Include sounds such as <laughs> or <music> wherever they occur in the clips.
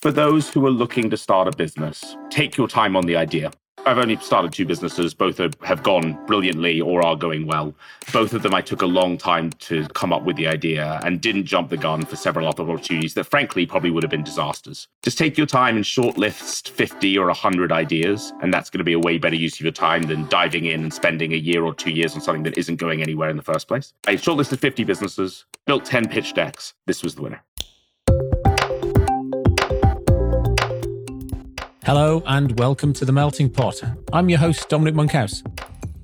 For those who are looking to start a business, take your time on the idea. I've only started two businesses. Both have gone brilliantly or are going well. Both of them, I took a long time to come up with the idea and didn't jump the gun for several other opportunities that, frankly, probably would have been disasters. Just take your time and shortlist 50 or 100 ideas, and that's going to be a way better use of your time than diving in and spending a year or two years on something that isn't going anywhere in the first place. I shortlisted 50 businesses, built 10 pitch decks. This was the winner. Hello and welcome to The Melting Pot. I'm your host, Dominic Monkhouse.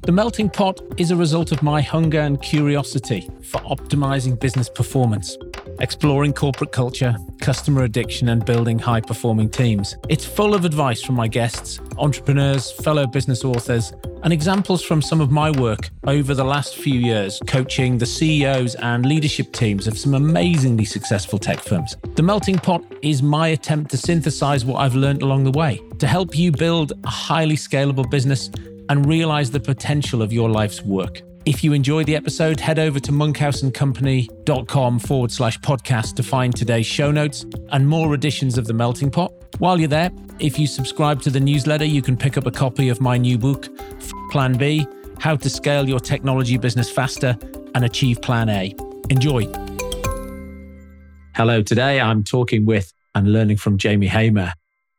The Melting Pot is a result of my hunger and curiosity for optimizing business performance, exploring corporate culture, customer addiction, and building high performing teams. It's full of advice from my guests, entrepreneurs, fellow business authors, and examples from some of my work over the last few years, coaching the CEOs and leadership teams of some amazingly successful tech firms. The Melting Pot is my attempt to synthesize what I've learned along the way to help you build a highly scalable business and realize the potential of your life's work. If you enjoyed the episode, head over to monkhouseandcompany.com forward slash podcast to find today's show notes and more editions of The Melting Pot. While you're there, if you subscribe to the newsletter, you can pick up a copy of my new book, Plan B How to Scale Your Technology Business Faster and Achieve Plan A. Enjoy. Hello, today I'm talking with and learning from Jamie Hamer.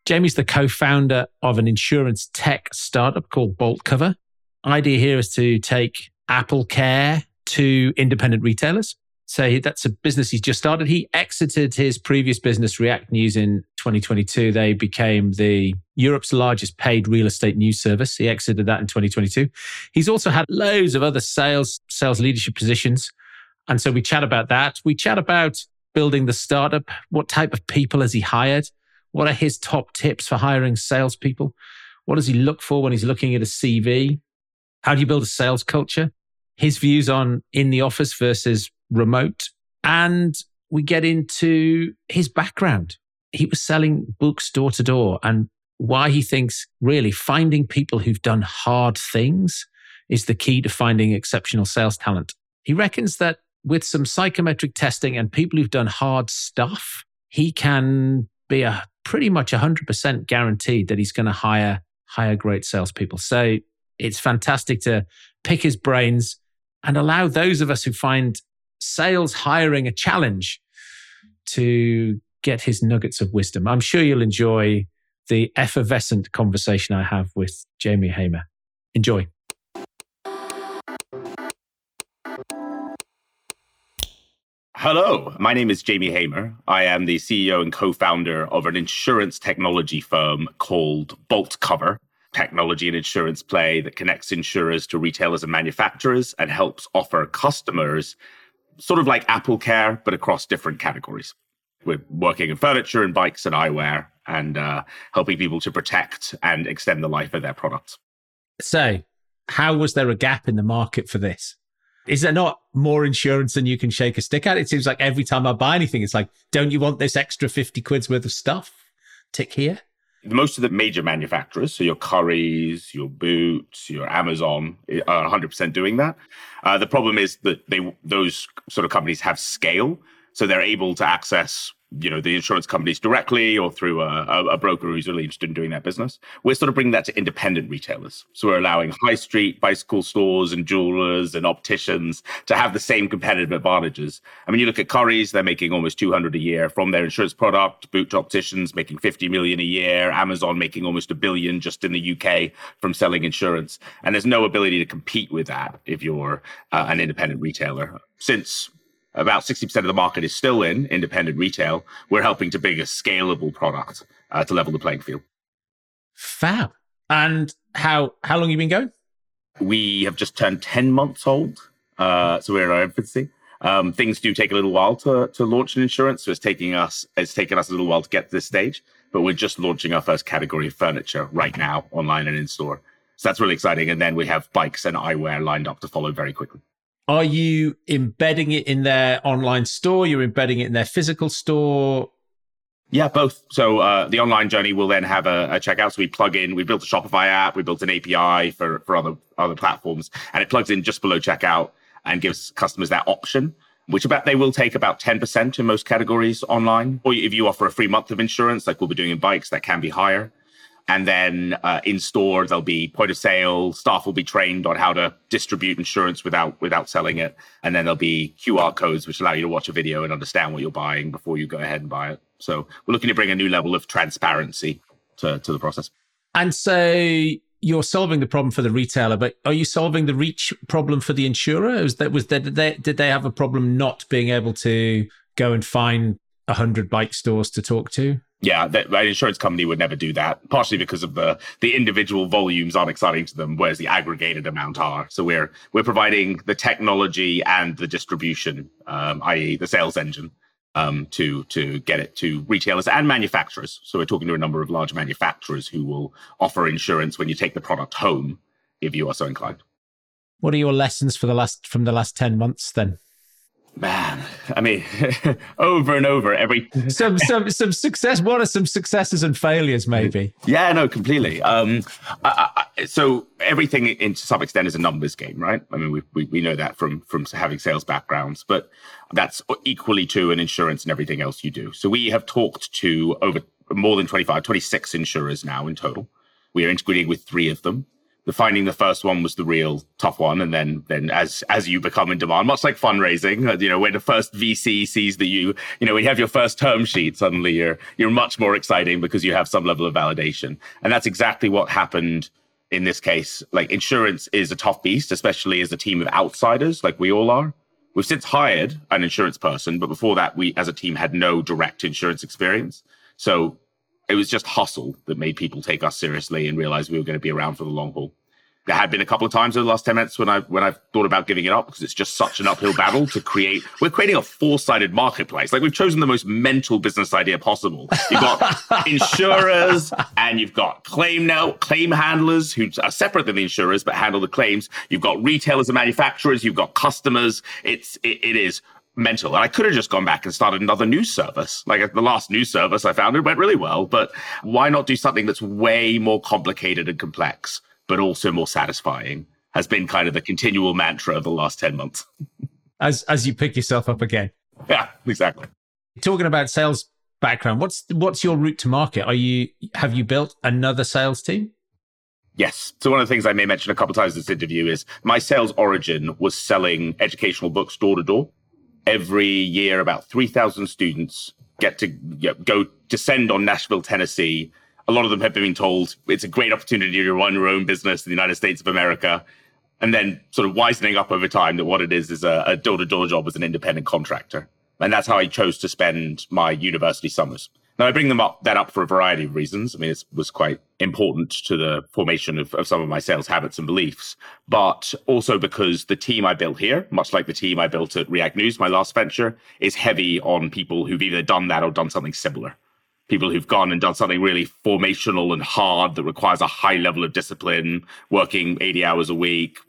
Jamie's the co founder of an insurance tech startup called Bolt Cover. Idea here is to take Apple Care to independent retailers so that's a business he's just started. He exited his previous business, React News, in 2022. They became the Europe's largest paid real estate news service. He exited that in 2022. He's also had loads of other sales, sales leadership positions. And so we chat about that. We chat about building the startup. What type of people has he hired? What are his top tips for hiring salespeople? What does he look for when he's looking at a CV? How do you build a sales culture? His views on in the office versus remote. And we get into his background. He was selling books door to door and why he thinks really finding people who've done hard things is the key to finding exceptional sales talent. He reckons that with some psychometric testing and people who've done hard stuff, he can be a pretty much 100% guaranteed that he's going to hire hire great salespeople. So it's fantastic to pick his brains and allow those of us who find sales hiring a challenge to get his nuggets of wisdom. I'm sure you'll enjoy the effervescent conversation I have with Jamie Hamer. Enjoy. Hello, my name is Jamie Hamer. I am the CEO and co founder of an insurance technology firm called Bolt Cover, technology and insurance play that connects insurers to retailers and manufacturers and helps offer customers sort of like Apple Care, but across different categories. We're working in furniture and bikes and eyewear and uh, helping people to protect and extend the life of their products. So, how was there a gap in the market for this? Is there not more insurance than you can shake a stick at? It seems like every time I buy anything, it's like, don't you want this extra 50 quid's worth of stuff? Tick here most of the major manufacturers, so your Currys, your Boots, your Amazon, are 100% doing that. Uh, the problem is that they those sort of companies have scale, so they're able to access you know the insurance companies directly or through a, a, broker who's really interested in doing that business. We're sort of bringing that to independent retailers. So we're allowing high street bicycle stores and jewelers and opticians to have the same competitive advantages. I mean, you look at Currys; they're making almost 200 a year from their insurance product. Boot opticians making 50 million a year. Amazon making almost a billion just in the UK from selling insurance. And there's no ability to compete with that if you're uh, an independent retailer. Since about 60% of the market is still in independent retail. We're helping to bring a scalable product uh, to level the playing field. Fab. And how how long you been going? We have just turned 10 months old. Uh, so we're in our infancy. Um, things do take a little while to, to launch an insurance. So it's taking us it's taken us a little while to get to this stage, but we're just launching our first category of furniture right now, online and in store. So that's really exciting. And then we have bikes and eyewear lined up to follow very quickly. Are you embedding it in their online store? You're embedding it in their physical store? Yeah, both. So uh, the online journey will then have a, a, checkout. So we plug in. We built a Shopify app. We built an API for for other other platforms, and it plugs in just below checkout and gives customers that option. which about they will take about 10% in most categories online. Or if you offer a free month of insurance, like we'll be doing in bikes, that can be higher. And then uh, in store, there'll be point of sale. Staff will be trained on how to distribute insurance without without selling it. And then there'll be QR codes which allow you to watch a video and understand what you're buying before you go ahead and buy it. So we're looking to bring a new level of transparency to, to the process. And so you're solving the problem for the retailer, but are you solving the reach problem for the insurer? Was that was that did they, did they have a problem not being able to go and find hundred bike stores to talk to? Yeah, that, an insurance company would never do that. Partially because of the the individual volumes aren't exciting to them, whereas the aggregated amount are. So we're we're providing the technology and the distribution, um, i.e., the sales engine, um, to to get it to retailers and manufacturers. So we're talking to a number of large manufacturers who will offer insurance when you take the product home, if you are so inclined. What are your lessons for the last from the last ten months then? Man, I mean, <laughs> over and over every some some some success. What are some successes and failures, maybe? Yeah, no, completely. Um, I, I, so everything, in to some extent, is a numbers game, right? I mean, we, we we know that from from having sales backgrounds, but that's equally true in insurance and everything else you do. So we have talked to over more than 25, 26 insurers now in total. We are integrating with three of them the finding the first one was the real tough one and then then as as you become in demand much like fundraising uh, you know when the first vc sees that you you know when you have your first term sheet suddenly you're you're much more exciting because you have some level of validation. And that's exactly what happened in this case. Like insurance is a tough beast especially as a team of outsiders like we all are. We've since hired an insurance person but before that we as a team had no direct insurance experience. So it was just hustle that made people take us seriously and realize we were going to be around for the long haul. There had been a couple of times over the last 10 minutes when I when I've thought about giving it up because it's just such an uphill battle to create. We're creating a four-sided marketplace. Like we've chosen the most mental business idea possible. You've got <laughs> insurers and you've got claim now claim handlers who are separate than the insurers but handle the claims. You've got retailers and manufacturers, you've got customers. It's it, it is mental. And I could have just gone back and started another news service. Like the last news service I found, it went really well. But why not do something that's way more complicated and complex, but also more satisfying? Has been kind of the continual mantra of the last 10 months. <laughs> as as you pick yourself up again. Yeah, exactly. Talking about sales background, what's what's your route to market? Are you have you built another sales team? Yes. So one of the things I may mention a couple of times in this interview is my sales origin was selling educational books door to door every year about 3,000 students get to go descend on Nashville, Tennessee. A lot of them have been told it's a great opportunity to run your own business in the United States of America. And then sort of wisening up over time that what it is is a door to door job as an independent contractor. And that's how I chose to spend my university summers. Now I bring them up that up for a variety of reasons. I mean, it was quite important to the formation of, of some of my sales habits and beliefs, but also because the team I built here, much like the team I built at React News, my last venture, is heavy on people who've either done that or done something similar. People who've gone and done something really formational and hard that requires a high level of discipline, working 80 hours a week,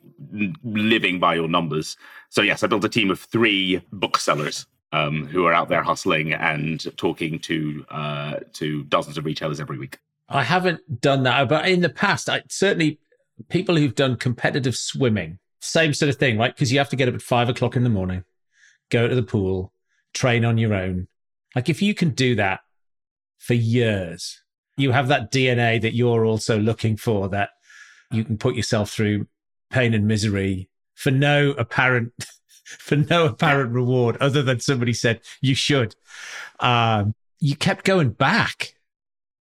living by your numbers. So yes, I built a team of three booksellers um, who are out there hustling and talking to uh, to dozens of retailers every week. I haven't done that, but in the past, I certainly people who've done competitive swimming, same sort of thing, right? Because you have to get up at five o'clock in the morning, go to the pool, train on your own. Like if you can do that for years, you have that DNA that you're also looking for. That you can put yourself through pain and misery for no apparent for no apparent reward other than somebody said you should. Um, you kept going back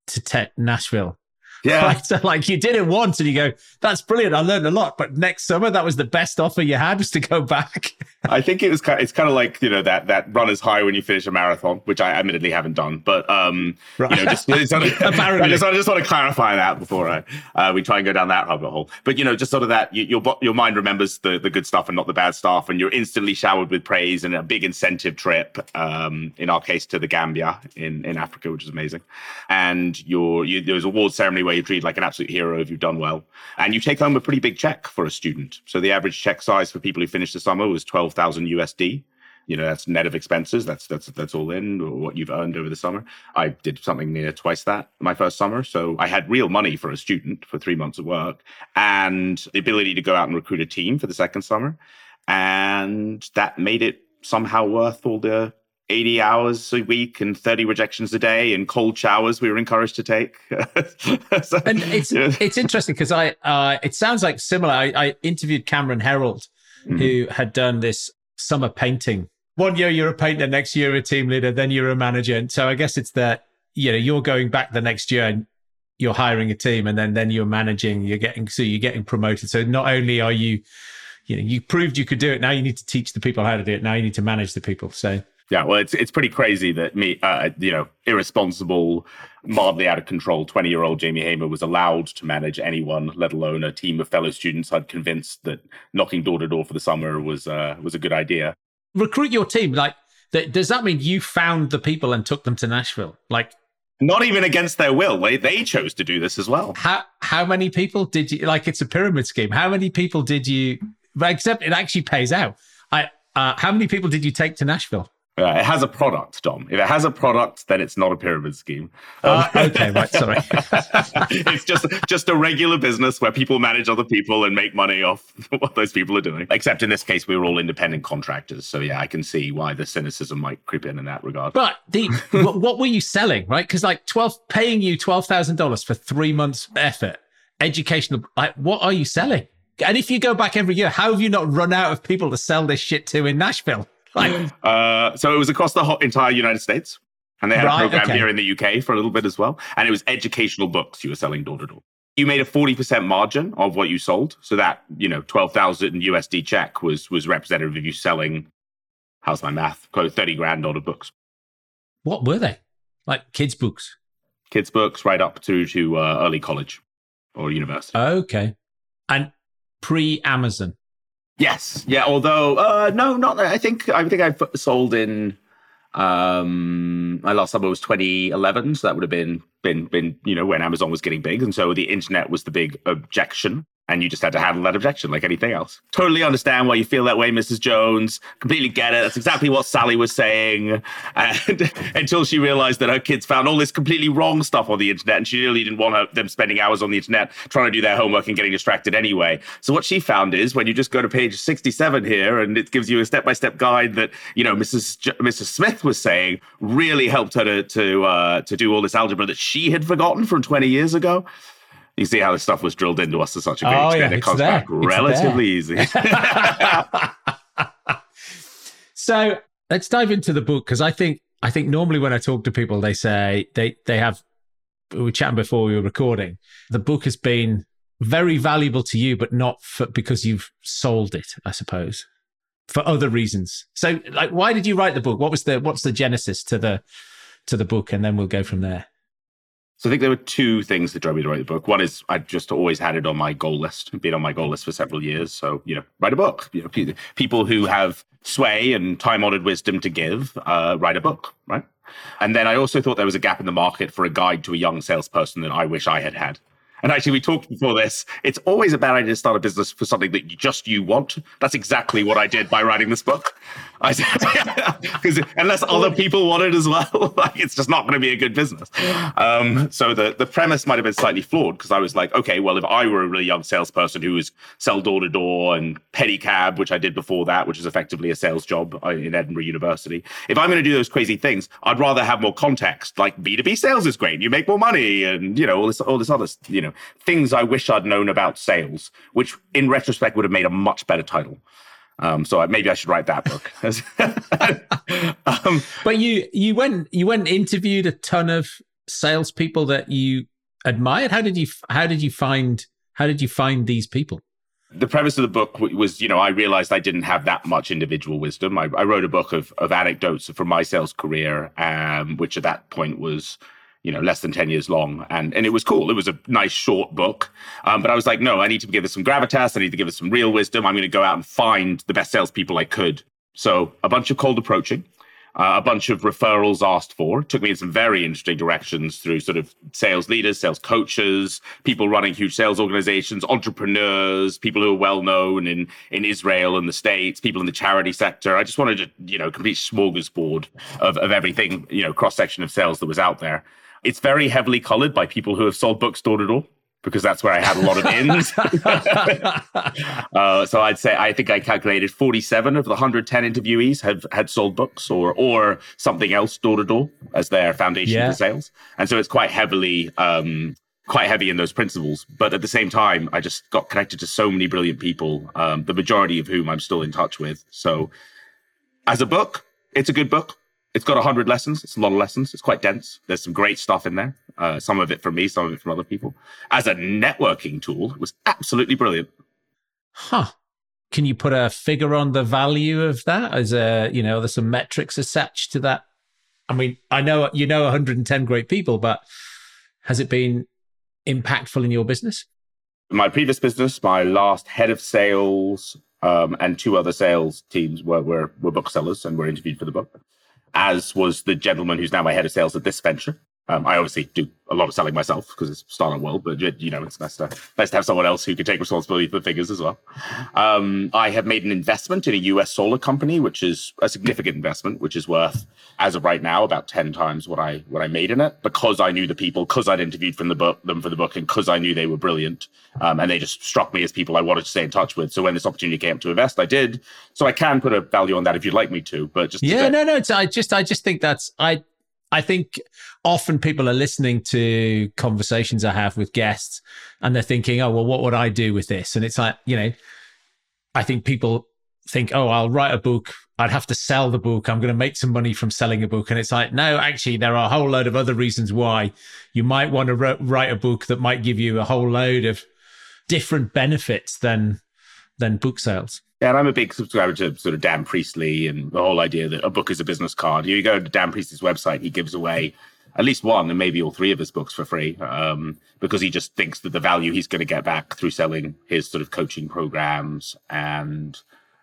to te- Nashville yeah. Right? <laughs> So like you did it once and you go, that's brilliant. I learned a lot. But next summer, that was the best offer you had was to go back. <laughs> I think it was kind of, it's kind of like, you know, that, that runner's high when you finish a marathon, which I admittedly haven't done, but, um, right. you know, just, just <laughs> Apparently. I just, I just want to clarify that before I, uh, we try and go down that rabbit hole. But, you know, just sort of that you, your, your mind remembers the, the good stuff and not the bad stuff. And you're instantly showered with praise and a big incentive trip, um, in our case to the Gambia in, in Africa, which is amazing. And your, you, there's a award ceremony where you're treated like an absolute hero if you've done well. And you take home a pretty big check for a student. So the average check size for people who finished the summer was 12,000 USD. You know, that's net of expenses. That's that's that's all in or what you've earned over the summer. I did something near twice that my first summer. So I had real money for a student for three months of work and the ability to go out and recruit a team for the second summer. And that made it somehow worth all the 80 hours a week and 30 rejections a day and cold showers we were encouraged to take. <laughs> so, and it's yeah. it's interesting because I uh, it sounds like similar. I, I interviewed Cameron Herold, mm-hmm. who had done this summer painting. One year you're a painter, next year a team leader, then you're a manager. And so I guess it's that you know you're going back the next year and you're hiring a team, and then then you're managing. You're getting so you're getting promoted. So not only are you you know you proved you could do it, now you need to teach the people how to do it. Now you need to manage the people. So yeah, well, it's it's pretty crazy that me, uh, you know, irresponsible, mildly out of control, twenty year old Jamie Hamer was allowed to manage anyone, let alone a team of fellow students. I'd convinced that knocking door to door for the summer was uh, was a good idea. Recruit your team. Like, th- does that mean you found the people and took them to Nashville? Like, not even against their will. They they chose to do this as well. How how many people did you like? It's a pyramid scheme. How many people did you? Except it actually pays out. I uh, how many people did you take to Nashville? Uh, it has a product, Dom. If it has a product, then it's not a pyramid scheme. Uh, <laughs> okay, right. Sorry. <laughs> it's just just a regular business where people manage other people and make money off <laughs> what those people are doing. Except in this case, we were all independent contractors. So yeah, I can see why the cynicism might creep in in that regard. But the what, what were you selling, right? Because like twelve, paying you twelve thousand dollars for three months effort, educational. Like, what are you selling? And if you go back every year, how have you not run out of people to sell this shit to in Nashville? Uh, so it was across the whole, entire United States. And they had right, a program okay. here in the UK for a little bit as well. And it was educational books you were selling door to door. You made a 40% margin of what you sold. So that, you know, 12,000 USD check was was representative of you selling, how's my math? Close 30 grand of books. What were they? Like kids' books? Kids' books right up through to uh, early college or university. Okay. And pre Amazon. Yes, yeah. Although, uh, no, not. I think I think I sold in. Um, my last summer was 2011, so that would have been been been you know when Amazon was getting big, and so the internet was the big objection and you just had to handle that objection like anything else. Totally understand why you feel that way, Mrs. Jones. Completely get it. That's exactly what Sally was saying. And <laughs> until she realized that her kids found all this completely wrong stuff on the internet, and she really didn't want her, them spending hours on the internet trying to do their homework and getting distracted anyway. So what she found is when you just go to page 67 here, and it gives you a step-by-step guide that you know Mrs. J- Mrs. Smith was saying really helped her to to uh, to do all this algebra that she had forgotten from 20 years ago you see how this stuff was drilled into us to such a great oh, extent. Yeah, it comes there. back it's relatively easy. <laughs> so let's dive into the book because I think I think normally when I talk to people, they say they they have. We were chatting before we were recording. The book has been very valuable to you, but not for, because you've sold it. I suppose for other reasons. So, like, why did you write the book? What was the what's the genesis to the to the book, and then we'll go from there. So I think there were two things that drove me to write the book. One is I just always had it on my goal list, been on my goal list for several years. So you know, write a book. You know, people who have sway and time-honored wisdom to give, uh, write a book, right? And then I also thought there was a gap in the market for a guide to a young salesperson that I wish I had had. And actually, we talked before this. It's always a bad idea to start a business for something that just you want. That's exactly what I did by writing this book. Because <laughs> unless other people want it as well, <laughs> like it's just not going to be a good business. Um, so the the premise might have been slightly flawed because I was like, okay, well, if I were a really young salesperson who was sell door to door and pedicab, which I did before that, which is effectively a sales job uh, in Edinburgh University, if I'm going to do those crazy things, I'd rather have more context. Like B two B sales is great, you make more money, and you know all this all this other you know things I wish I'd known about sales, which in retrospect would have made a much better title. Um, so maybe I should write that book. <laughs> um, but you you went you went and interviewed a ton of salespeople that you admired. How did you how did you find how did you find these people? The premise of the book was, you know, I realized I didn't have that much individual wisdom. I, I wrote a book of of anecdotes from my sales career, um, which at that point was you know less than 10 years long. And and it was cool. It was a nice short book. Um, but i was like no i need to give it some gravitas. I need to give it some real wisdom. I'm going to go out and find the best salespeople i could. So a bunch of cold approaching uh, a bunch of referrals asked for. Took me in some very interesting directions through sort of sales leaders sales coaches people running huge sales organizations entrepreneurs people who are well known in in israel and the states people in the charity sector. I just wanted to you know complete smorgasbord of, of everything you know cross section of sales that was out there it's very heavily colored by people who have sold books door to door because that's where I had a lot of ins. <laughs> uh, so I'd say I think I calculated 47 of the 110 interviewees have had sold books or or something else door to door as their foundation yeah. for sales, and so it's quite heavily. Um, quite heavy in those principles, but at the same time, I just got connected to so many brilliant people, um, the majority of whom I'm still in touch with. So, as a book, it's a good book. It's got 100 lessons. It's a lot of lessons. It's quite dense. There's some great stuff in there. Uh, some of it from me, some of it from other people. As a networking tool, it was absolutely brilliant. Huh. Can you put a figure on the value of that? As a, you know, there's some metrics attached to that. I mean, I know you know 110 great people, but has it been impactful in your business? My previous business, my last head of sales um, and two other sales teams were, were, were booksellers and were interviewed for the book as was the gentleman who's now my head of sales at this venture. Um, I obviously do a lot of selling myself because it's startup world, but you know, it's nice to nice to have someone else who can take responsibility for the figures as well. Um, I have made an investment in a US solar company, which is a significant investment, which is worth, as of right now, about ten times what I what I made in it because I knew the people, because I'd interviewed from the book them for the book, and because I knew they were brilliant, um, and they just struck me as people I wanted to stay in touch with. So when this opportunity came up to invest, I did. So I can put a value on that if you'd like me to, but just yeah, no, no, it's, I just I just think that's I I think often people are listening to conversations I have with guests and they're thinking, oh, well, what would I do with this? And it's like, you know, I think people think, oh, I'll write a book. I'd have to sell the book. I'm going to make some money from selling a book. And it's like, no, actually, there are a whole load of other reasons why you might want to write a book that might give you a whole load of different benefits than than book sales. Yeah, and I'm a big subscriber to sort of Dan Priestley and the whole idea that a book is a business card. You go to Dan Priestley's website, he gives away at least one and maybe all three of his books for free um, because he just thinks that the value he's going to get back through selling his sort of coaching programs and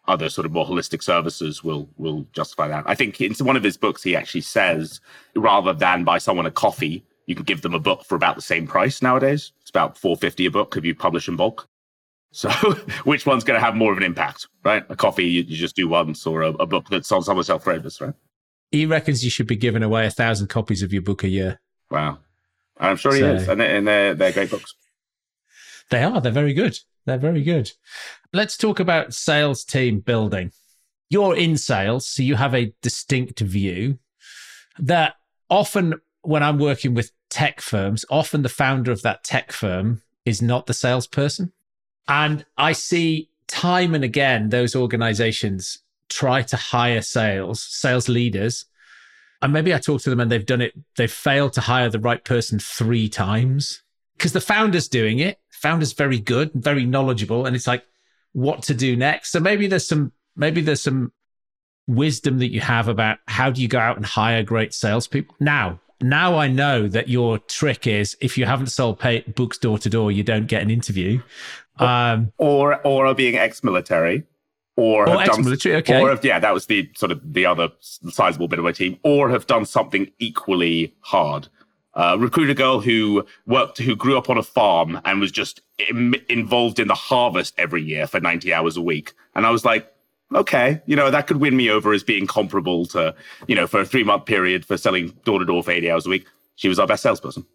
other sort of more holistic services will will justify that. I think in one of his books he actually says rather than buy someone a coffee, you can give them a book for about the same price nowadays. It's about 450 a book if you publish in bulk. So, <laughs> which one's going to have more of an impact, right? A coffee you, you just do once, or a, a book that's on someone's self readers, right? He reckons you should be giving away a thousand copies of your book a year. Wow, I'm sure so, he is, and, and they're, they're great books. They are. They're very good. They're very good. Let's talk about sales team building. You're in sales, so you have a distinct view that often when I'm working with tech firms, often the founder of that tech firm is not the salesperson. And I see time and again those organizations try to hire sales, sales leaders. And maybe I talk to them and they've done it, they've failed to hire the right person three times because the founder's doing it. Founder's very good, very knowledgeable. And it's like, what to do next. So maybe there's some, maybe there's some wisdom that you have about how do you go out and hire great salespeople. Now, now I know that your trick is if you haven't sold pay, books door to door, you don't get an interview. Um, or or are being ex-military, or, or ex-military. okay. Or have, yeah, that was the sort of the other sizable bit of my team. Or have done something equally hard. Uh, recruit a girl who worked, who grew up on a farm and was just Im- involved in the harvest every year for 90 hours a week. And I was like, okay, you know, that could win me over as being comparable to, you know, for a three month period for selling door to door for 80 hours a week. She was our best salesperson.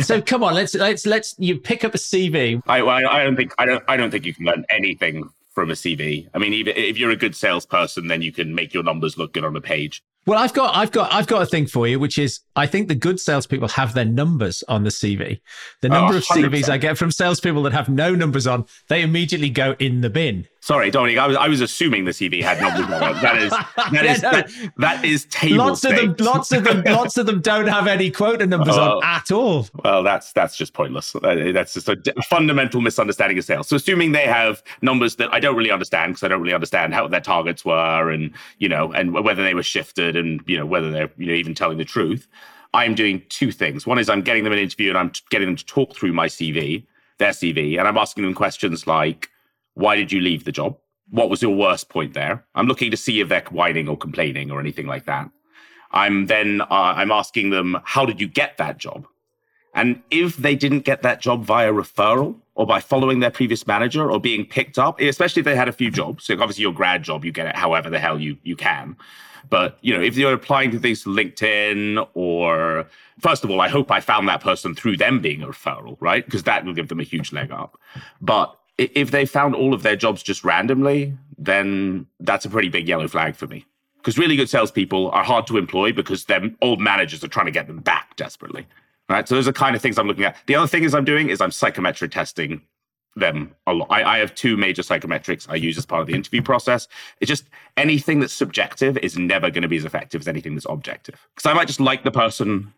So <laughs> come on, let's let's let's you pick up a CV. I, I don't think I don't I don't think you can learn anything from a CV. I mean, even if you're a good salesperson, then you can make your numbers look good on a page. Well, I've got, I've got, I've got a thing for you, which is I think the good salespeople have their numbers on the CV. The oh, number oh, of CVs I get from salespeople that have no numbers on, they immediately go in the bin. Sorry, Dominic. I was I was assuming the CV had numbers it. That is <laughs> that yeah, is no. that, that is table Lots stakes. of them, lots of them, <laughs> lots of them don't have any quota numbers uh, on at all. Well, that's that's just pointless. That's just a fundamental misunderstanding of sales. So assuming they have numbers that I don't really understand because I don't really understand how their targets were and you know and whether they were shifted and you know whether they're you know even telling the truth. I'm doing two things. One is I'm getting them an interview and I'm getting them to talk through my CV, their CV, and I'm asking them questions like why did you leave the job? What was your worst point there? I'm looking to see if they're whining or complaining or anything like that. I'm then uh, I'm asking them, how did you get that job? And if they didn't get that job via referral or by following their previous manager or being picked up, especially if they had a few jobs, so obviously your grad job, you get it however the hell you you can. But you know, if you're applying to things LinkedIn or first of all, I hope I found that person through them being a referral, right? Because that will give them a huge leg up. But if they found all of their jobs just randomly, then that's a pretty big yellow flag for me. Because really good salespeople are hard to employ because their old managers are trying to get them back desperately. Right. So those are the kind of things I'm looking at. The other thing is I'm doing is I'm psychometric testing them a lot. I, I, have two major psychometrics I use as part of the interview process. It's just anything that's subjective is never going to be as effective as anything that's objective. Because I might just like the person.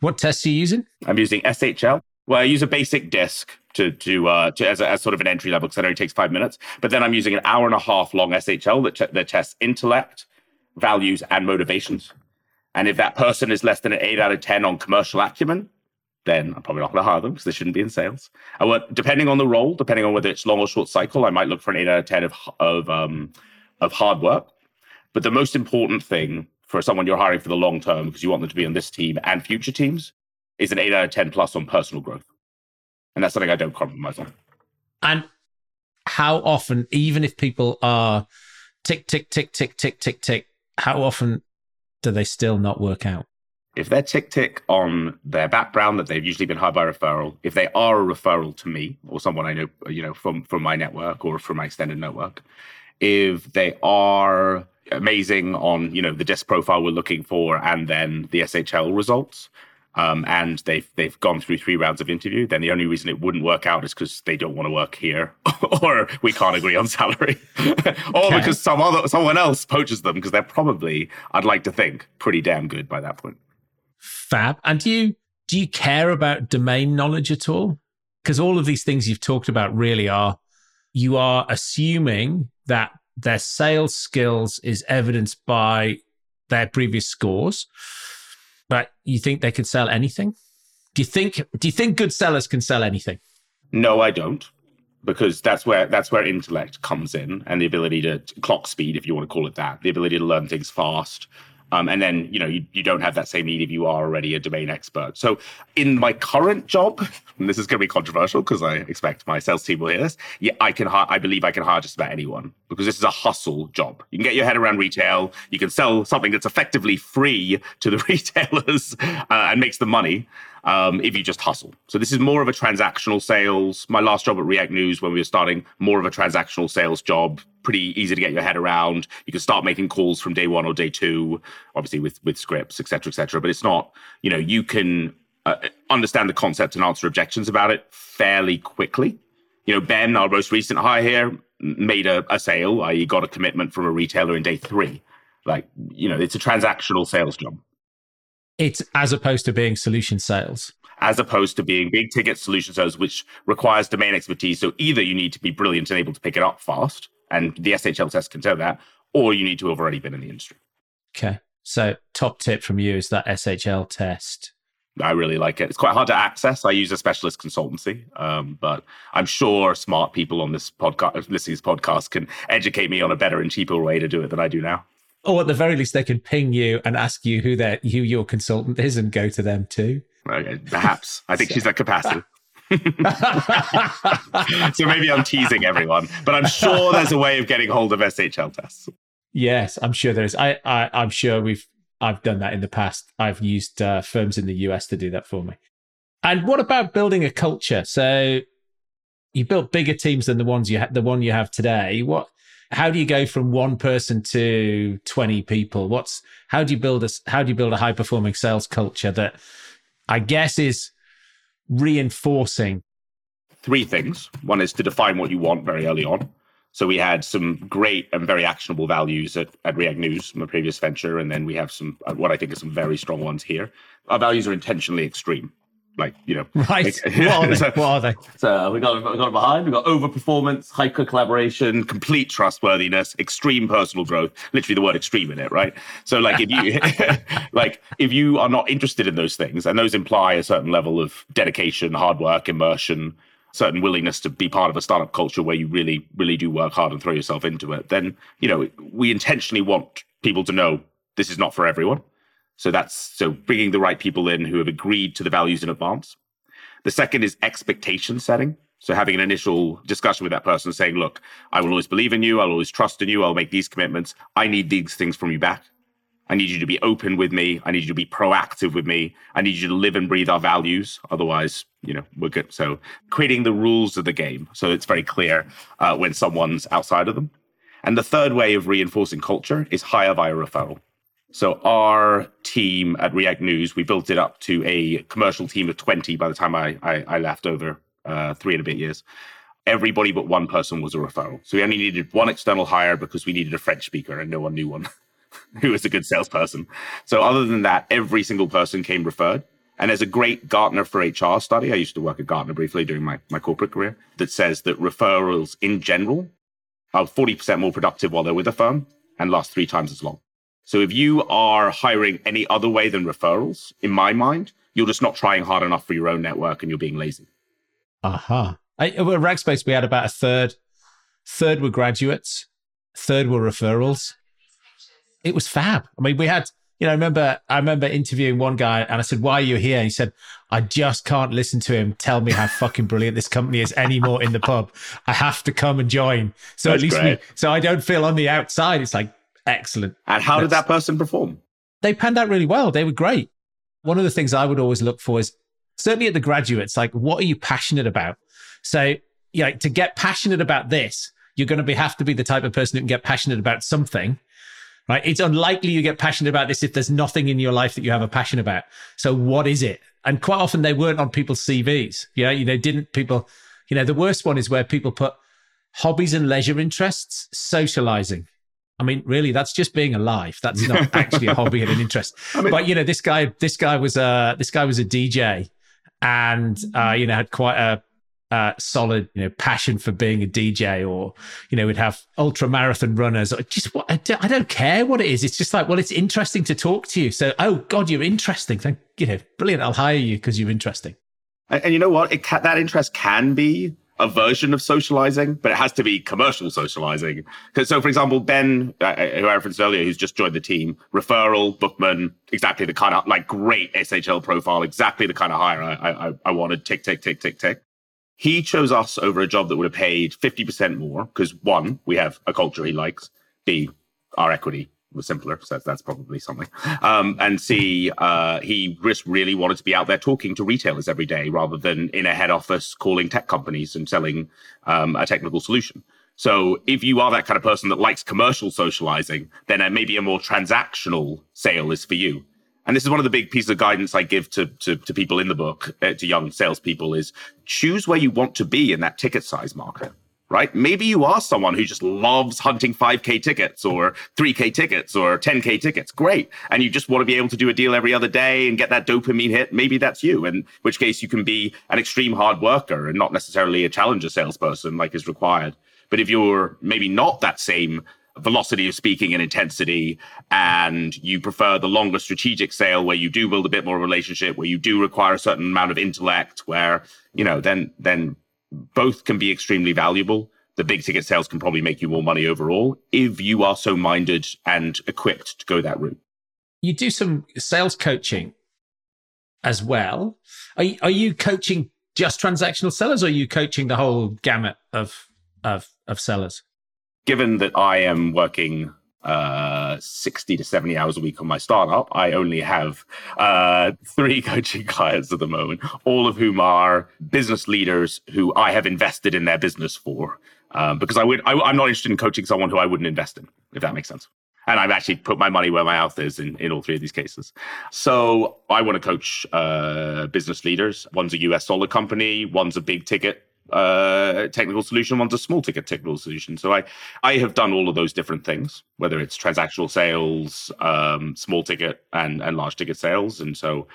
What tests are you using? I'm using SHL. Well, I use a basic disc to to, uh, to as, a, as sort of an entry level because it only takes five minutes. But then I'm using an hour and a half long SHL that, ch- that tests intellect, values, and motivations. And if that person is less than an eight out of ten on commercial acumen, then I'm probably not going to hire them because they shouldn't be in sales. I depending on the role, depending on whether it's long or short cycle, I might look for an eight out of ten of of um, of hard work. But the most important thing for someone you're hiring for the long term, because you want them to be on this team and future teams, is an eight out of ten plus on personal growth, and that's something I don't compromise on. And how often, even if people are tick tick tick tick tick tick tick, how often do they still not work out? if they're tick tick on their background that they've usually been hired by referral, if they are a referral to me or someone I know, you know, from from my network or from my extended network, if they are amazing on you know the disc profile we're looking for and then the SHL results, um, and they've they've gone through three rounds of interview, then the only reason it wouldn't work out is because they don't want to work here, <laughs> or we can't agree on salary, <laughs> or okay. because some other someone else poaches them because they're probably, I'd like to think, pretty damn good by that point. Fab. And do you do you care about domain knowledge at all? Because all of these things you've talked about really are you are assuming that their sales skills is evidenced by their previous scores, but you think they can sell anything? Do you think do you think good sellers can sell anything? No, I don't. Because that's where that's where intellect comes in and the ability to clock speed, if you want to call it that, the ability to learn things fast, um, and then you know you, you don't have that same need if you are already a domain expert. So in my current job, and this is going to be controversial because I expect my sales team will hear this. Yeah, I can hire. I believe I can hire just about anyone because this is a hustle job. You can get your head around retail. You can sell something that's effectively free to the <laughs> retailers uh, and makes them money um, if you just hustle. So this is more of a transactional sales. My last job at React News, when we were starting, more of a transactional sales job. Pretty easy to get your head around. You can start making calls from day one or day two, obviously with with scripts, et cetera, et cetera. But it's not, you know, you can uh, understand the concept and answer objections about it fairly quickly. You know, Ben, our most recent hire here, made a, a sale, i.e., got a commitment from a retailer in day three. Like, you know, it's a transactional sales job. It's as opposed to being solution sales. As opposed to being big ticket solution sales, which requires domain expertise. So either you need to be brilliant and able to pick it up fast, and the SHL test can tell that, or you need to have already been in the industry. Okay. So top tip from you is that SHL test. I really like it. It's quite hard to access. I use a specialist consultancy, um, but I'm sure smart people on this podcast, listening to this podcast, can educate me on a better and cheaper way to do it than I do now or at the very least, they can ping you and ask you who their who your consultant is and go to them too. Okay, perhaps. I think so. she's at capacity. <laughs> <laughs> so maybe I'm teasing everyone, but I'm sure there's a way of getting hold of SHL tests. Yes, I'm sure there is. I, I I'm sure we've I've done that in the past. I've used uh, firms in the US to do that for me. And what about building a culture? So you built bigger teams than the ones you ha- the one you have today. What how do you go from one person to 20 people? What's how do you build a how do you build a high performing sales culture that i guess is reinforcing? Three things. One is to define what you want very early on. So we had some great and very actionable values at, at react news my previous venture and then we have some uh, what i think are some very strong ones here. Our values are intentionally extreme like you know. <laughs> Right. Like, what, are <laughs> so, what are they? so we got we got behind we got over performance hyper collaboration complete trustworthiness extreme personal growth literally the word extreme in it right? So like if you <laughs> like if you are not interested in those things and those imply a certain level of dedication hard work immersion certain willingness to be part of a startup culture where you really really do work hard and throw yourself into it then you know we intentionally want people to know this is not for everyone so that's so bringing the right people in who have agreed to the values in advance. The second is expectation setting. So having an initial discussion with that person saying, look, I will always believe in you. I'll always trust in you. I'll make these commitments. I need these things from you back. I need you to be open with me. I need you to be proactive with me. I need you to live and breathe our values. Otherwise, you know, we're good. So creating the rules of the game so it's very clear uh, when someone's outside of them. And the third way of reinforcing culture is hire via referral. So our team at React News, we built it up to a commercial team of 20 by the time I, I, I left over uh, three and a bit years. Everybody but one person was a referral. So we only needed one external hire because we needed a French speaker and no one knew one <laughs> who was a good salesperson. So other than that, every single person came referred. And there's a great Gartner for HR study. I used to work at Gartner briefly during my, my corporate career that says that referrals in general are 40% more productive while they're with a firm and last three times as long. So if you are hiring any other way than referrals, in my mind, you're just not trying hard enough for your own network and you're being lazy. Aha. Uh-huh. At Rackspace, we had about a third. Third were graduates, third were referrals. It was fab. I mean, we had, you know, I remember I remember interviewing one guy and I said, Why are you here? And he said, I just can't listen to him tell me how fucking brilliant this company is anymore in the pub. I have to come and join. So That's at least we so I don't feel on the outside. It's like excellent. And how did that person perform? They panned out really well. They were great. One of the things I would always look for is certainly at the graduates, like what are you passionate about? So, yeah, to get passionate about this, you're going to be, have to be the type of person who can get passionate about something, right? It's unlikely you get passionate about this if there's nothing in your life that you have a passion about. So, what is it? And quite often they weren't on people's CVs. Yeah, you know, they didn't people, you know, the worst one is where people put hobbies and leisure interests, socializing. I mean, really, that's just being alive. That's not <laughs> actually a hobby and an interest. I mean, but you know, this guy, this guy was a this guy was a DJ, and uh, you know had quite a uh, solid, you know, passion for being a DJ, or you know, we'd have ultra marathon runners, or just what I don't, I don't, care what it is. It's just like, well, it's interesting to talk to you. So, oh God, you're interesting. Thank you know, brilliant. I'll hire you because you're interesting. And, and, you know what? It ca- that interest can be a version of socializing, but it has to be commercial socializing. So, for example, Ben, uh, uh, who I referenced earlier, who's just joined the team, referral, bookman, exactly the kind of like great SHL profile, exactly the kind of hire I, I, I wanted. Tick, tick, tick, tick, tick. He chose us over a job that would have paid 50% more because one, we have a culture he likes. B, our equity was simpler. So that's probably something. Um, and C, uh, he just really wanted to be out there talking to retailers every day rather than in a head office calling tech companies and selling um, a technical solution. So if you are that kind of person that likes commercial socializing, then maybe a more transactional sale is for you. And this is one of the big pieces of guidance I give to, to, to people in the book, uh, to young salespeople is choose where you want to be in that ticket size market right? Maybe you are someone who just loves hunting 5K tickets or 3K tickets or 10K tickets. Great. And you just want to be able to do a deal every other day and get that dopamine hit. Maybe that's you. In which case you can be an extreme hard worker and not necessarily a challenger salesperson like is required. But if you're maybe not that same velocity of speaking and intensity and you prefer the longer strategic sale where you do build a bit more relationship where you do require a certain amount of intellect where you know then then both can be extremely valuable. The big ticket sales can probably make you more money overall if you are so minded and equipped to go that route. You do some sales coaching as well. Are you, are you coaching just transactional sellers or are you coaching the whole gamut of, of, of sellers? Given that I am working uh, 60 to 70 hours a week on my startup. I only have uh, three <laughs> coaching clients at the moment, all of whom are business leaders who I have invested in their business for. Um, because I would, I, I'm not interested in coaching someone who I wouldn't invest in, if that makes sense. And I've actually put my money where my mouth is in, in all three of these cases. So I want to coach uh, business leaders. One's a US solar company, one's a big ticket uh, technical solution, one's a small ticket technical solution. So I, I have done all of those different things, whether it's transactional sales, um, small ticket, and and large ticket sales. And so,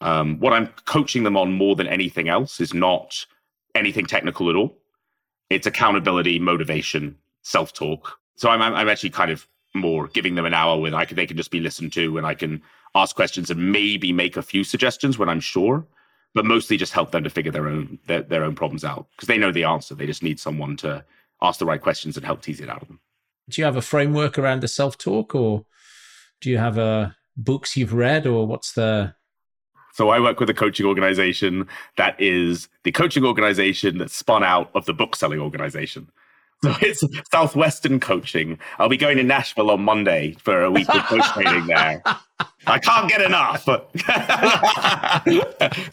um, what I'm coaching them on more than anything else is not anything technical at all. It's accountability, motivation, self talk. So I'm I'm actually kind of more giving them an hour when I can they can just be listened to and I can ask questions and maybe make a few suggestions when I'm sure but mostly just help them to figure their own their, their own problems out because they know the answer. They just need someone to ask the right questions and help tease it out of them. Do you have a framework around the self talk, or do you have a uh, books you've read, or what's the so I work with a coaching organization that is the coaching organization that spun out of the book selling organization. So it's Southwestern coaching. I'll be going to Nashville on Monday for a week of coach training there. I can't get enough. <laughs> so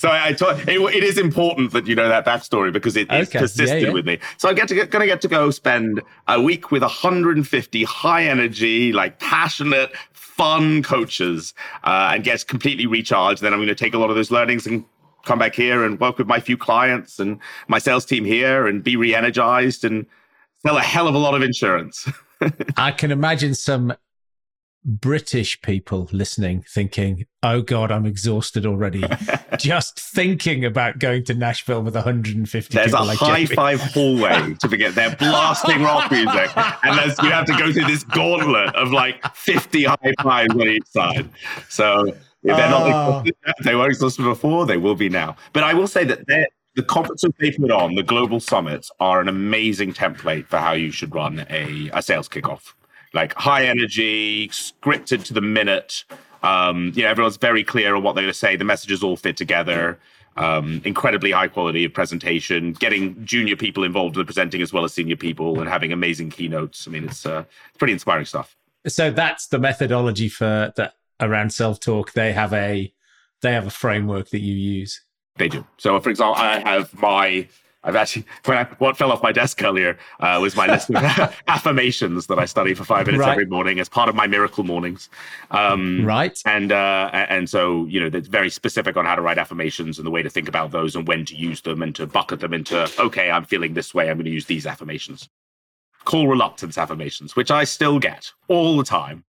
I, I taught, it, it is important that you know that backstory because it is okay. persisted yeah, yeah. with me. So I get to get, gonna get to go spend a week with 150 high energy, like passionate, fun coaches, uh, and get completely recharged. Then I'm going to take a lot of those learnings and come back here and work with my few clients and my sales team here and be re-energized and sell a hell of a lot of insurance. <laughs> I can imagine some British people listening thinking, oh God, I'm exhausted already. <laughs> Just thinking about going to Nashville with 150 There's a like high five hallway to forget. They're blasting rock music. And you have to go through this gauntlet of like 50 high fives on each side. So if they're not ah. exhausted, they weren't exhausted before, they will be now. But I will say that the conferences they put on, the global summits, are an amazing template for how you should run a, a sales kickoff like high energy, scripted to the minute. Um, you know, everyone's very clear on what they're going to say. The messages all fit together. Um, incredibly high quality of presentation, getting junior people involved in presenting as well as senior people, and having amazing keynotes. I mean, it's uh, pretty inspiring stuff. So that's the methodology for that around self talk. They have a they have a framework that you use. They do. So, for example, I have my I've actually, when I, what fell off my desk earlier uh, was my <laughs> list of <laughs> affirmations that I study for five minutes right. every morning as part of my miracle mornings. Um, right. And uh, and so you know, it's very specific on how to write affirmations and the way to think about those and when to use them and to bucket them into okay, I'm feeling this way, I'm going to use these affirmations. Call reluctance affirmations, which I still get all the time.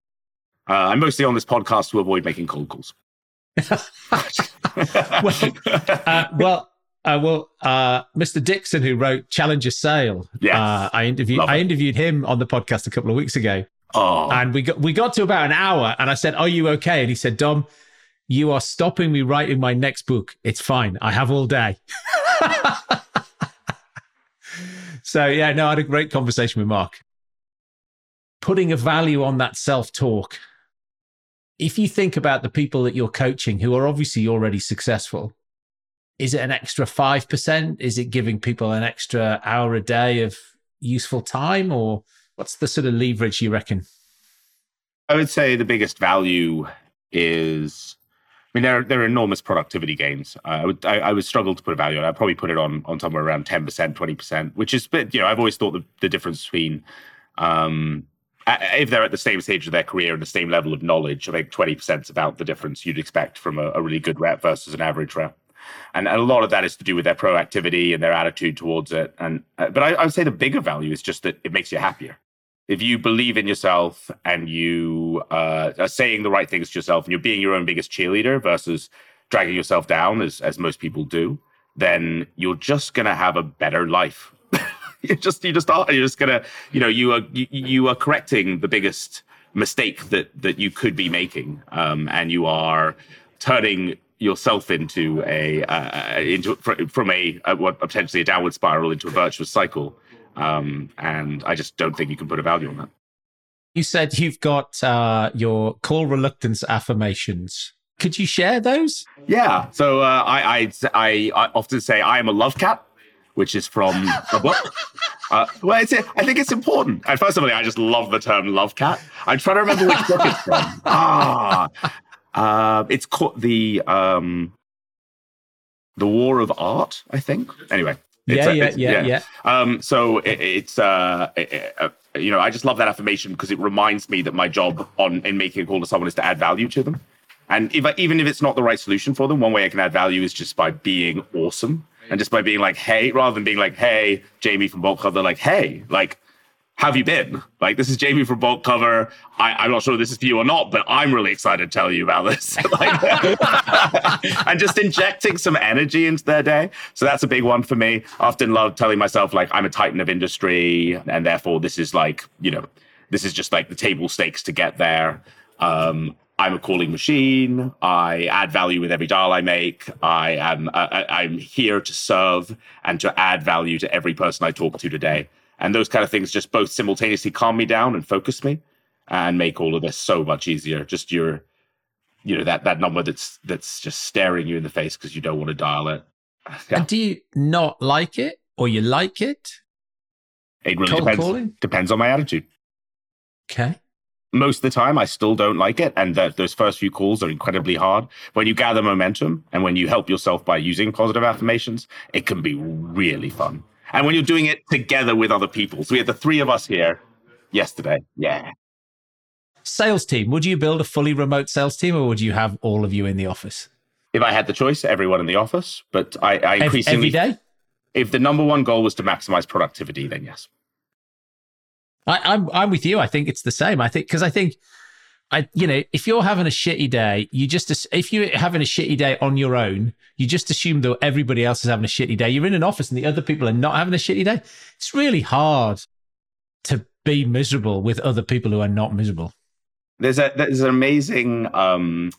Uh, I'm mostly on this podcast to avoid making cold calls. <laughs> well, uh, well uh, well, uh, Mr. Dixon, who wrote Challenger Sale, yeah, uh, I interviewed I interviewed him on the podcast a couple of weeks ago. Oh. And we got we got to about an hour, and I said, "Are you okay?" And he said, "Dom, you are stopping me writing my next book. It's fine. I have all day." <laughs> so yeah, no, I had a great conversation with Mark. Putting a value on that self talk. If you think about the people that you're coaching who are obviously already successful, is it an extra 5%? Is it giving people an extra hour a day of useful time? Or what's the sort of leverage you reckon? I would say the biggest value is. I mean, there are, there are enormous productivity gains. I would I, I, would struggle to put a value on. I'd probably put it on on somewhere around ten percent, twenty percent, which is, but you know, I've always thought the, the difference between um, if they're at the same stage of their career and the same level of knowledge, I think twenty percent is about the difference you'd expect from a, a really good rep versus an average rep and a lot of that is to do with their proactivity and their attitude towards it. And uh, but I, I would say the bigger value is just that it makes you happier. If you believe in yourself and you uh, are saying the right things to yourself and you're being your own biggest cheerleader versus dragging yourself down as as most people do, then you're just gonna have a better life. <laughs> you just you just are you're just gonna you know you are you, you are correcting the biggest mistake that that you could be making um, and you are turning yourself into a uh, into from a, a, what potentially a downward spiral into a virtuous cycle. Um, and I just don't think you can put a value on that. You said you've got uh, your call reluctance affirmations. Could you share those? Yeah. So uh, I, I, I I often say I am a love cat, which is from a book. <laughs> Uh, well, it's, I think it's important. And first of all, I just love the term love cat. I'm trying to remember which book it's from. <laughs> Ah, uh, it's called the um, the War of Art, I think. Anyway. Yeah, yeah, yeah, yeah, yeah. Um, so it, it's uh, it, uh, you know, I just love that affirmation because it reminds me that my job on in making a call to someone is to add value to them. And if I, even if it's not the right solution for them, one way I can add value is just by being awesome and just by being like, hey, rather than being like, hey, Jamie from Bolt Cover, they're like, hey, like have you been? Like, this is Jamie from Bolt Cover. I, am not sure this is for you or not, but I'm really excited to tell you about this. <laughs> <laughs> and just injecting some energy into their day. So that's a big one for me. I often love telling myself, like, I'm a titan of industry, and therefore this is like, you know, this is just like the table stakes to get there. Um, I'm a calling machine. I add value with every dial I make. I am uh, I'm here to serve and to add value to every person I talk to today and those kind of things just both simultaneously calm me down and focus me and make all of this so much easier just your you know that that number that's that's just staring you in the face because you don't want to dial it yeah. <laughs> and do you not like it or you like it It really Cold depends. calling? Depends on my attitude. Okay. Most of the time, I still don't like it, and that those first few calls are incredibly hard. When you gather momentum and when you help yourself by using positive affirmations, it can be really fun. And when you're doing it together with other people, so we had the three of us here yesterday. Yeah, Sales team. Would you build a fully remote sales team or would you have all of you in the office? if I had the choice, everyone in the office. But I, I increasingly, Every day? if the number one goal was to maximize productivity, then yes. I, I'm I'm with you. I think it's the same. I think because I think I you know if you're having a shitty day, you just if you're having a shitty day on your own, you just assume that everybody else is having a shitty day. You're in an office and the other people are not having a shitty day. It's really hard to be miserable with other people who are not miserable. There's a there's an amazing um,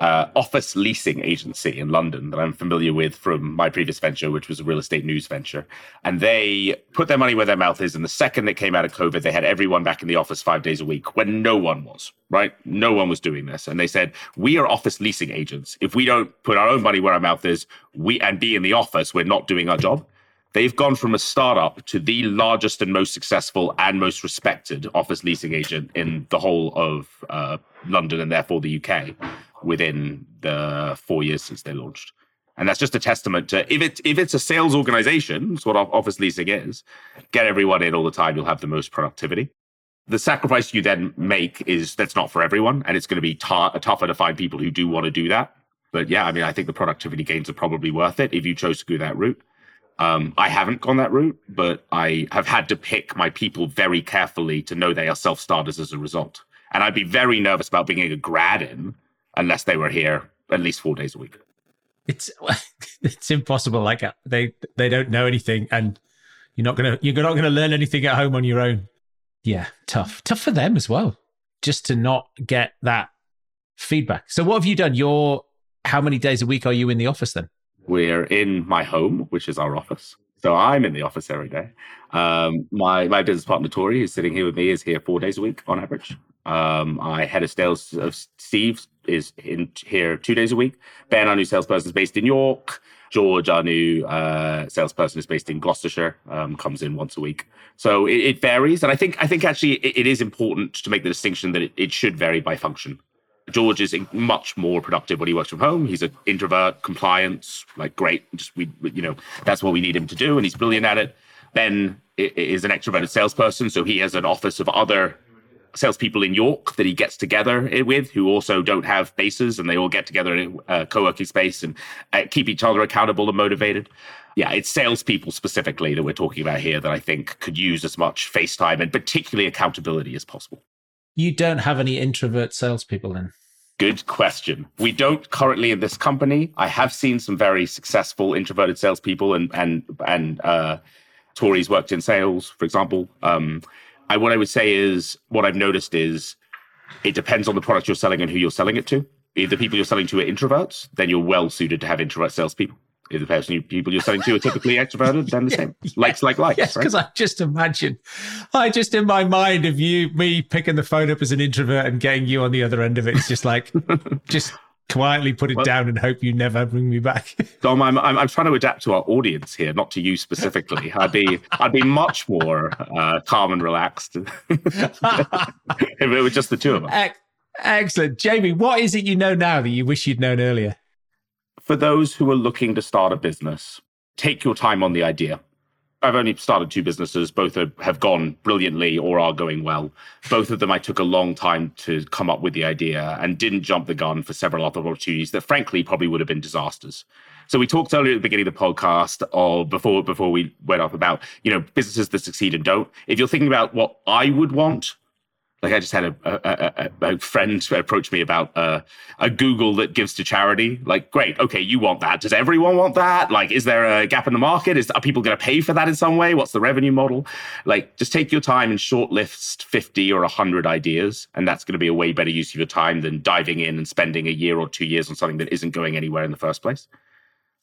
uh, office leasing agency in London that I'm familiar with from my previous venture, which was a real estate news venture. And they put their money where their mouth is. And the second they came out of COVID, they had everyone back in the office five days a week when no one was, right? No one was doing this. And they said, we are office leasing agents. If we don't put our own money where our mouth is, we and be in the office, we're not doing our job. They've gone from a startup to the largest and most successful and most respected office leasing agent in the whole of uh, London and therefore the UK within the four years since they launched. And that's just a testament to if it's if it's a sales organization, it's what office leasing is. Get everyone in all the time, you'll have the most productivity. The sacrifice you then make is that's not for everyone, and it's going to be tou- tougher to find people who do want to do that. But yeah, I mean, I think the productivity gains are probably worth it if you chose to go that route. Um, I haven't gone that route, but I have had to pick my people very carefully to know they are self starters as a result. And I'd be very nervous about bringing a grad in unless they were here at least four days a week. It's <laughs> it's impossible. Like uh, they they don't know anything, and you're not gonna you're not gonna learn anything at home on your own. Yeah, tough, tough for them as well, just to not get that feedback. So, what have you done? You're how many days a week are you in the office then? We're in my home, which is our office. So I'm in the office every day. Um, my my business partner Tori, who's sitting here with me, is here four days a week on average. Um, my head of sales of Steve is in here two days a week. Ben, our new salesperson, is based in York. George, our new uh, salesperson, is based in Gloucestershire. Um, comes in once a week, so it, it varies. And I think I think actually it, it is important to make the distinction that it, it should vary by function. George is much more productive when he works from home. He's an introvert, compliance, like great. Just we, you know, that's what we need him to do, and he's brilliant at it. Ben is an extroverted salesperson, so he has an office of other salespeople in York that he gets together with, who also don't have bases, and they all get together in a co-working space and uh, keep each other accountable and motivated. Yeah, it's salespeople specifically that we're talking about here that I think could use as much FaceTime and particularly accountability as possible. You don't have any introvert salespeople then. Good question. We don't currently in this company. I have seen some very successful introverted salespeople, and and and uh, Tori's worked in sales, for example. Um, I, what I would say is what I've noticed is it depends on the product you're selling and who you're selling it to. If the people you're selling to are introverts, then you're well suited to have introvert salespeople. If the person you, people you're selling to are typically <laughs> extroverted, then the same. Likes like likes. Yes, right? because I just imagine, I just in my mind of you, me picking the phone up as an introvert and getting you on the other end of it. It's just like, <laughs> just quietly put it Well- down and hope you never bring me back. <laughs> Dom, I'm, I'm I'm trying to adapt to our audience here, not to you specifically. I'd be I'd be much more uh, calm and relaxed <laughs> if it were just the two of us. Excellent. Jamie, what is it you know now that you wish you'd known earlier? For those who are looking to start a business, take your time on the idea. I've only started two businesses. Both are, have gone brilliantly or are going well. Both of them, I took a long time to come up with the idea and didn't jump the gun for several other opportunities that, frankly, probably would have been disasters. So we talked earlier at the beginning of the podcast, or before before we went off about you know businesses that succeed and don't. If you're thinking about what I would want, like I just had a, a, a, a friend approach me about uh, a Google that gives to charity. Like, great, okay, you want that. Does everyone want that? Like, is there a gap in the market? Is are people going to pay for that in some way? What's the revenue model? Like, just take your time and shortlist fifty or hundred ideas, and that's going to be a way better use of your time than diving in and spending a year or two years on something that isn't going anywhere in the first place.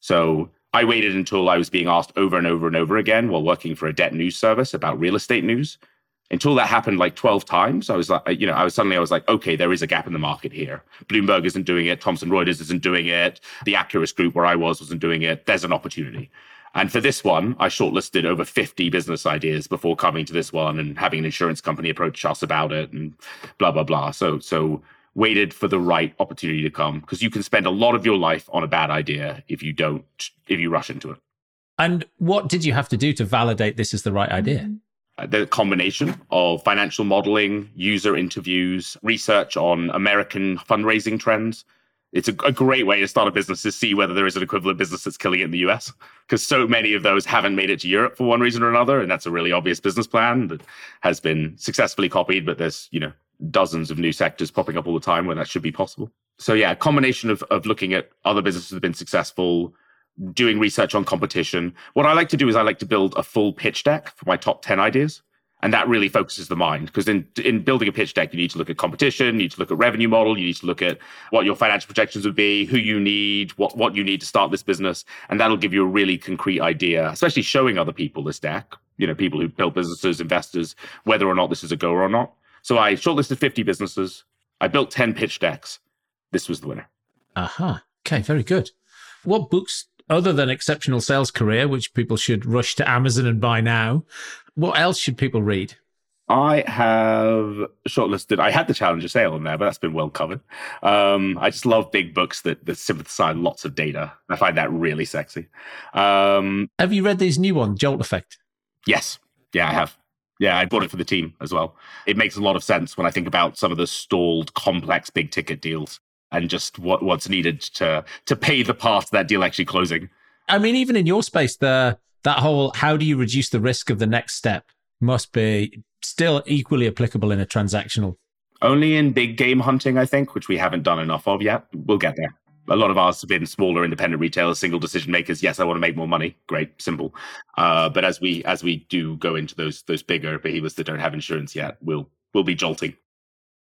So I waited until I was being asked over and over and over again while working for a debt news service about real estate news. Until that happened like 12 times, I was like, you know, I was suddenly, I was like, okay, there is a gap in the market here. Bloomberg isn't doing it. Thomson Reuters isn't doing it. The Acuris group where I was wasn't doing it. There's an opportunity. And for this one, I shortlisted over 50 business ideas before coming to this one and having an insurance company approach us about it and blah, blah, blah. So, so waited for the right opportunity to come because you can spend a lot of your life on a bad idea if you don't, if you rush into it. And what did you have to do to validate this is the right idea? Uh, the combination of financial modeling, user interviews, research on American fundraising trends. It's a, a, great way to start a business to see whether there is an equivalent business that's killing it in the US. Because so many of those haven't made it to Europe for one reason or another. And that's a really obvious business plan that has been successfully copied, but there's, you know, dozens of new sectors popping up all the time where that should be possible. So yeah, a combination of, of looking at other businesses that have been successful, doing research on competition. What I like to do is I like to build a full pitch deck for my top 10 ideas. And that really focuses the mind because in, in building a pitch deck, you need to look at competition, you need to look at revenue model, you need to look at what your financial projections would be, who you need, what, what you need to start this business. And that'll give you a really concrete idea, especially showing other people this deck, you know, people who built businesses, investors, whether or not this is a go or not. So I shortlisted 50 businesses. I built 10 pitch decks. This was the winner. Aha. Uh-huh. Okay, very good. What books other than exceptional sales career, which people should rush to Amazon and buy now, what else should people read? I have shortlisted. I had the Challenger sale on there, but that's been well covered. Um, I just love big books that, that synthesize lots of data. I find that really sexy. Um, have you read these new one, Jolt Effect? Yes. Yeah, I have. Yeah, I bought it for the team as well. It makes a lot of sense when I think about some of the stalled, complex, big ticket deals and just what, what's needed to to pay the path that deal actually closing. I mean, even in your space, the that whole how do you reduce the risk of the next step must be still equally applicable in a transactional. Only in big game hunting, I think, which we haven't done enough of yet. We'll get there. A lot of ours have been smaller independent retailers, single decision makers. Yes, I want to make more money. Great, simple. Uh, but as we as we do go into those those bigger behemoths that don't have insurance yet, we'll we'll be jolting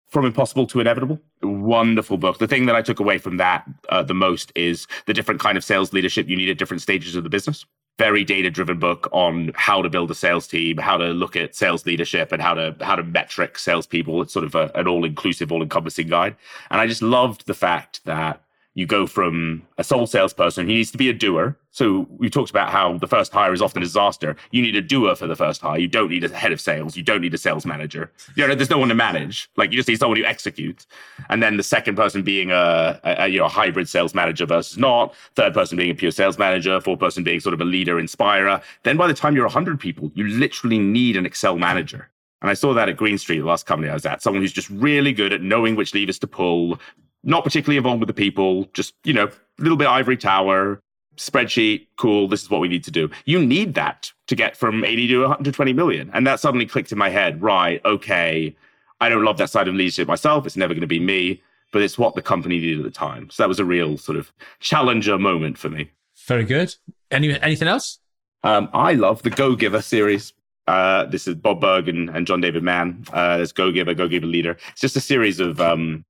from impossible to inevitable. Wonderful book. The thing that i took away from that uh, the most is the different kind of sales leadership you need at different stages of the business. Very data driven book on how to build a sales team how to look at sales leadership and how to how to metric salespeople. It's sort of a, an all inclusive all encompassing guide. And i just loved the fact that you go from a sole salesperson, he needs to be a doer. So we talked about how the first hire is often a disaster. You need a doer for the first hire. You don't need a head of sales. You don't need a sales manager. You know, there's no one to manage. Like you just need someone who executes. And then the second person being a, a, a you know a hybrid sales manager versus not. Third person being a pure sales manager. Fourth person being sort of a leader, inspirer. Then by the time you're 100 people, you literally need an Excel manager. And I saw that at Green Street, the last company I was at. Someone who's just really good at knowing which levers to pull, not particularly involved with the people, just, you know, a little bit ivory tower, spreadsheet, cool, this is what we need to do. You need that to get from 80 to 120 million. And that suddenly clicked in my head, right, okay, I don't love that side of leadership myself. It's never going to be me, but it's what the company needed at the time. So that was a real sort of challenger moment for me. Very good. Any, anything else? Um, I love the Go Giver series. Uh, this is Bob Burg and, and John David Mann. Uh, there's Go Giver, Go Giver Leader. It's just a series of um,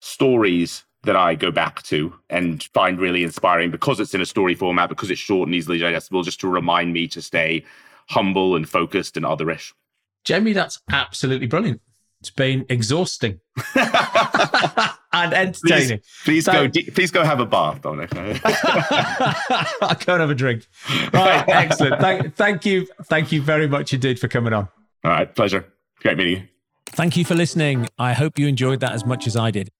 stories that I go back to and find really inspiring because it's in a story format, because it's short and easily digestible, just to remind me to stay humble and focused and otherish. Jamie, that's absolutely brilliant. It's been exhausting <laughs> and entertaining. Please, please go. Please go have a bath, Dominic. I'll go and have a drink. Right, excellent. Thank, thank you, thank you very much indeed for coming on. All right, pleasure. Great meeting you. Thank you for listening. I hope you enjoyed that as much as I did.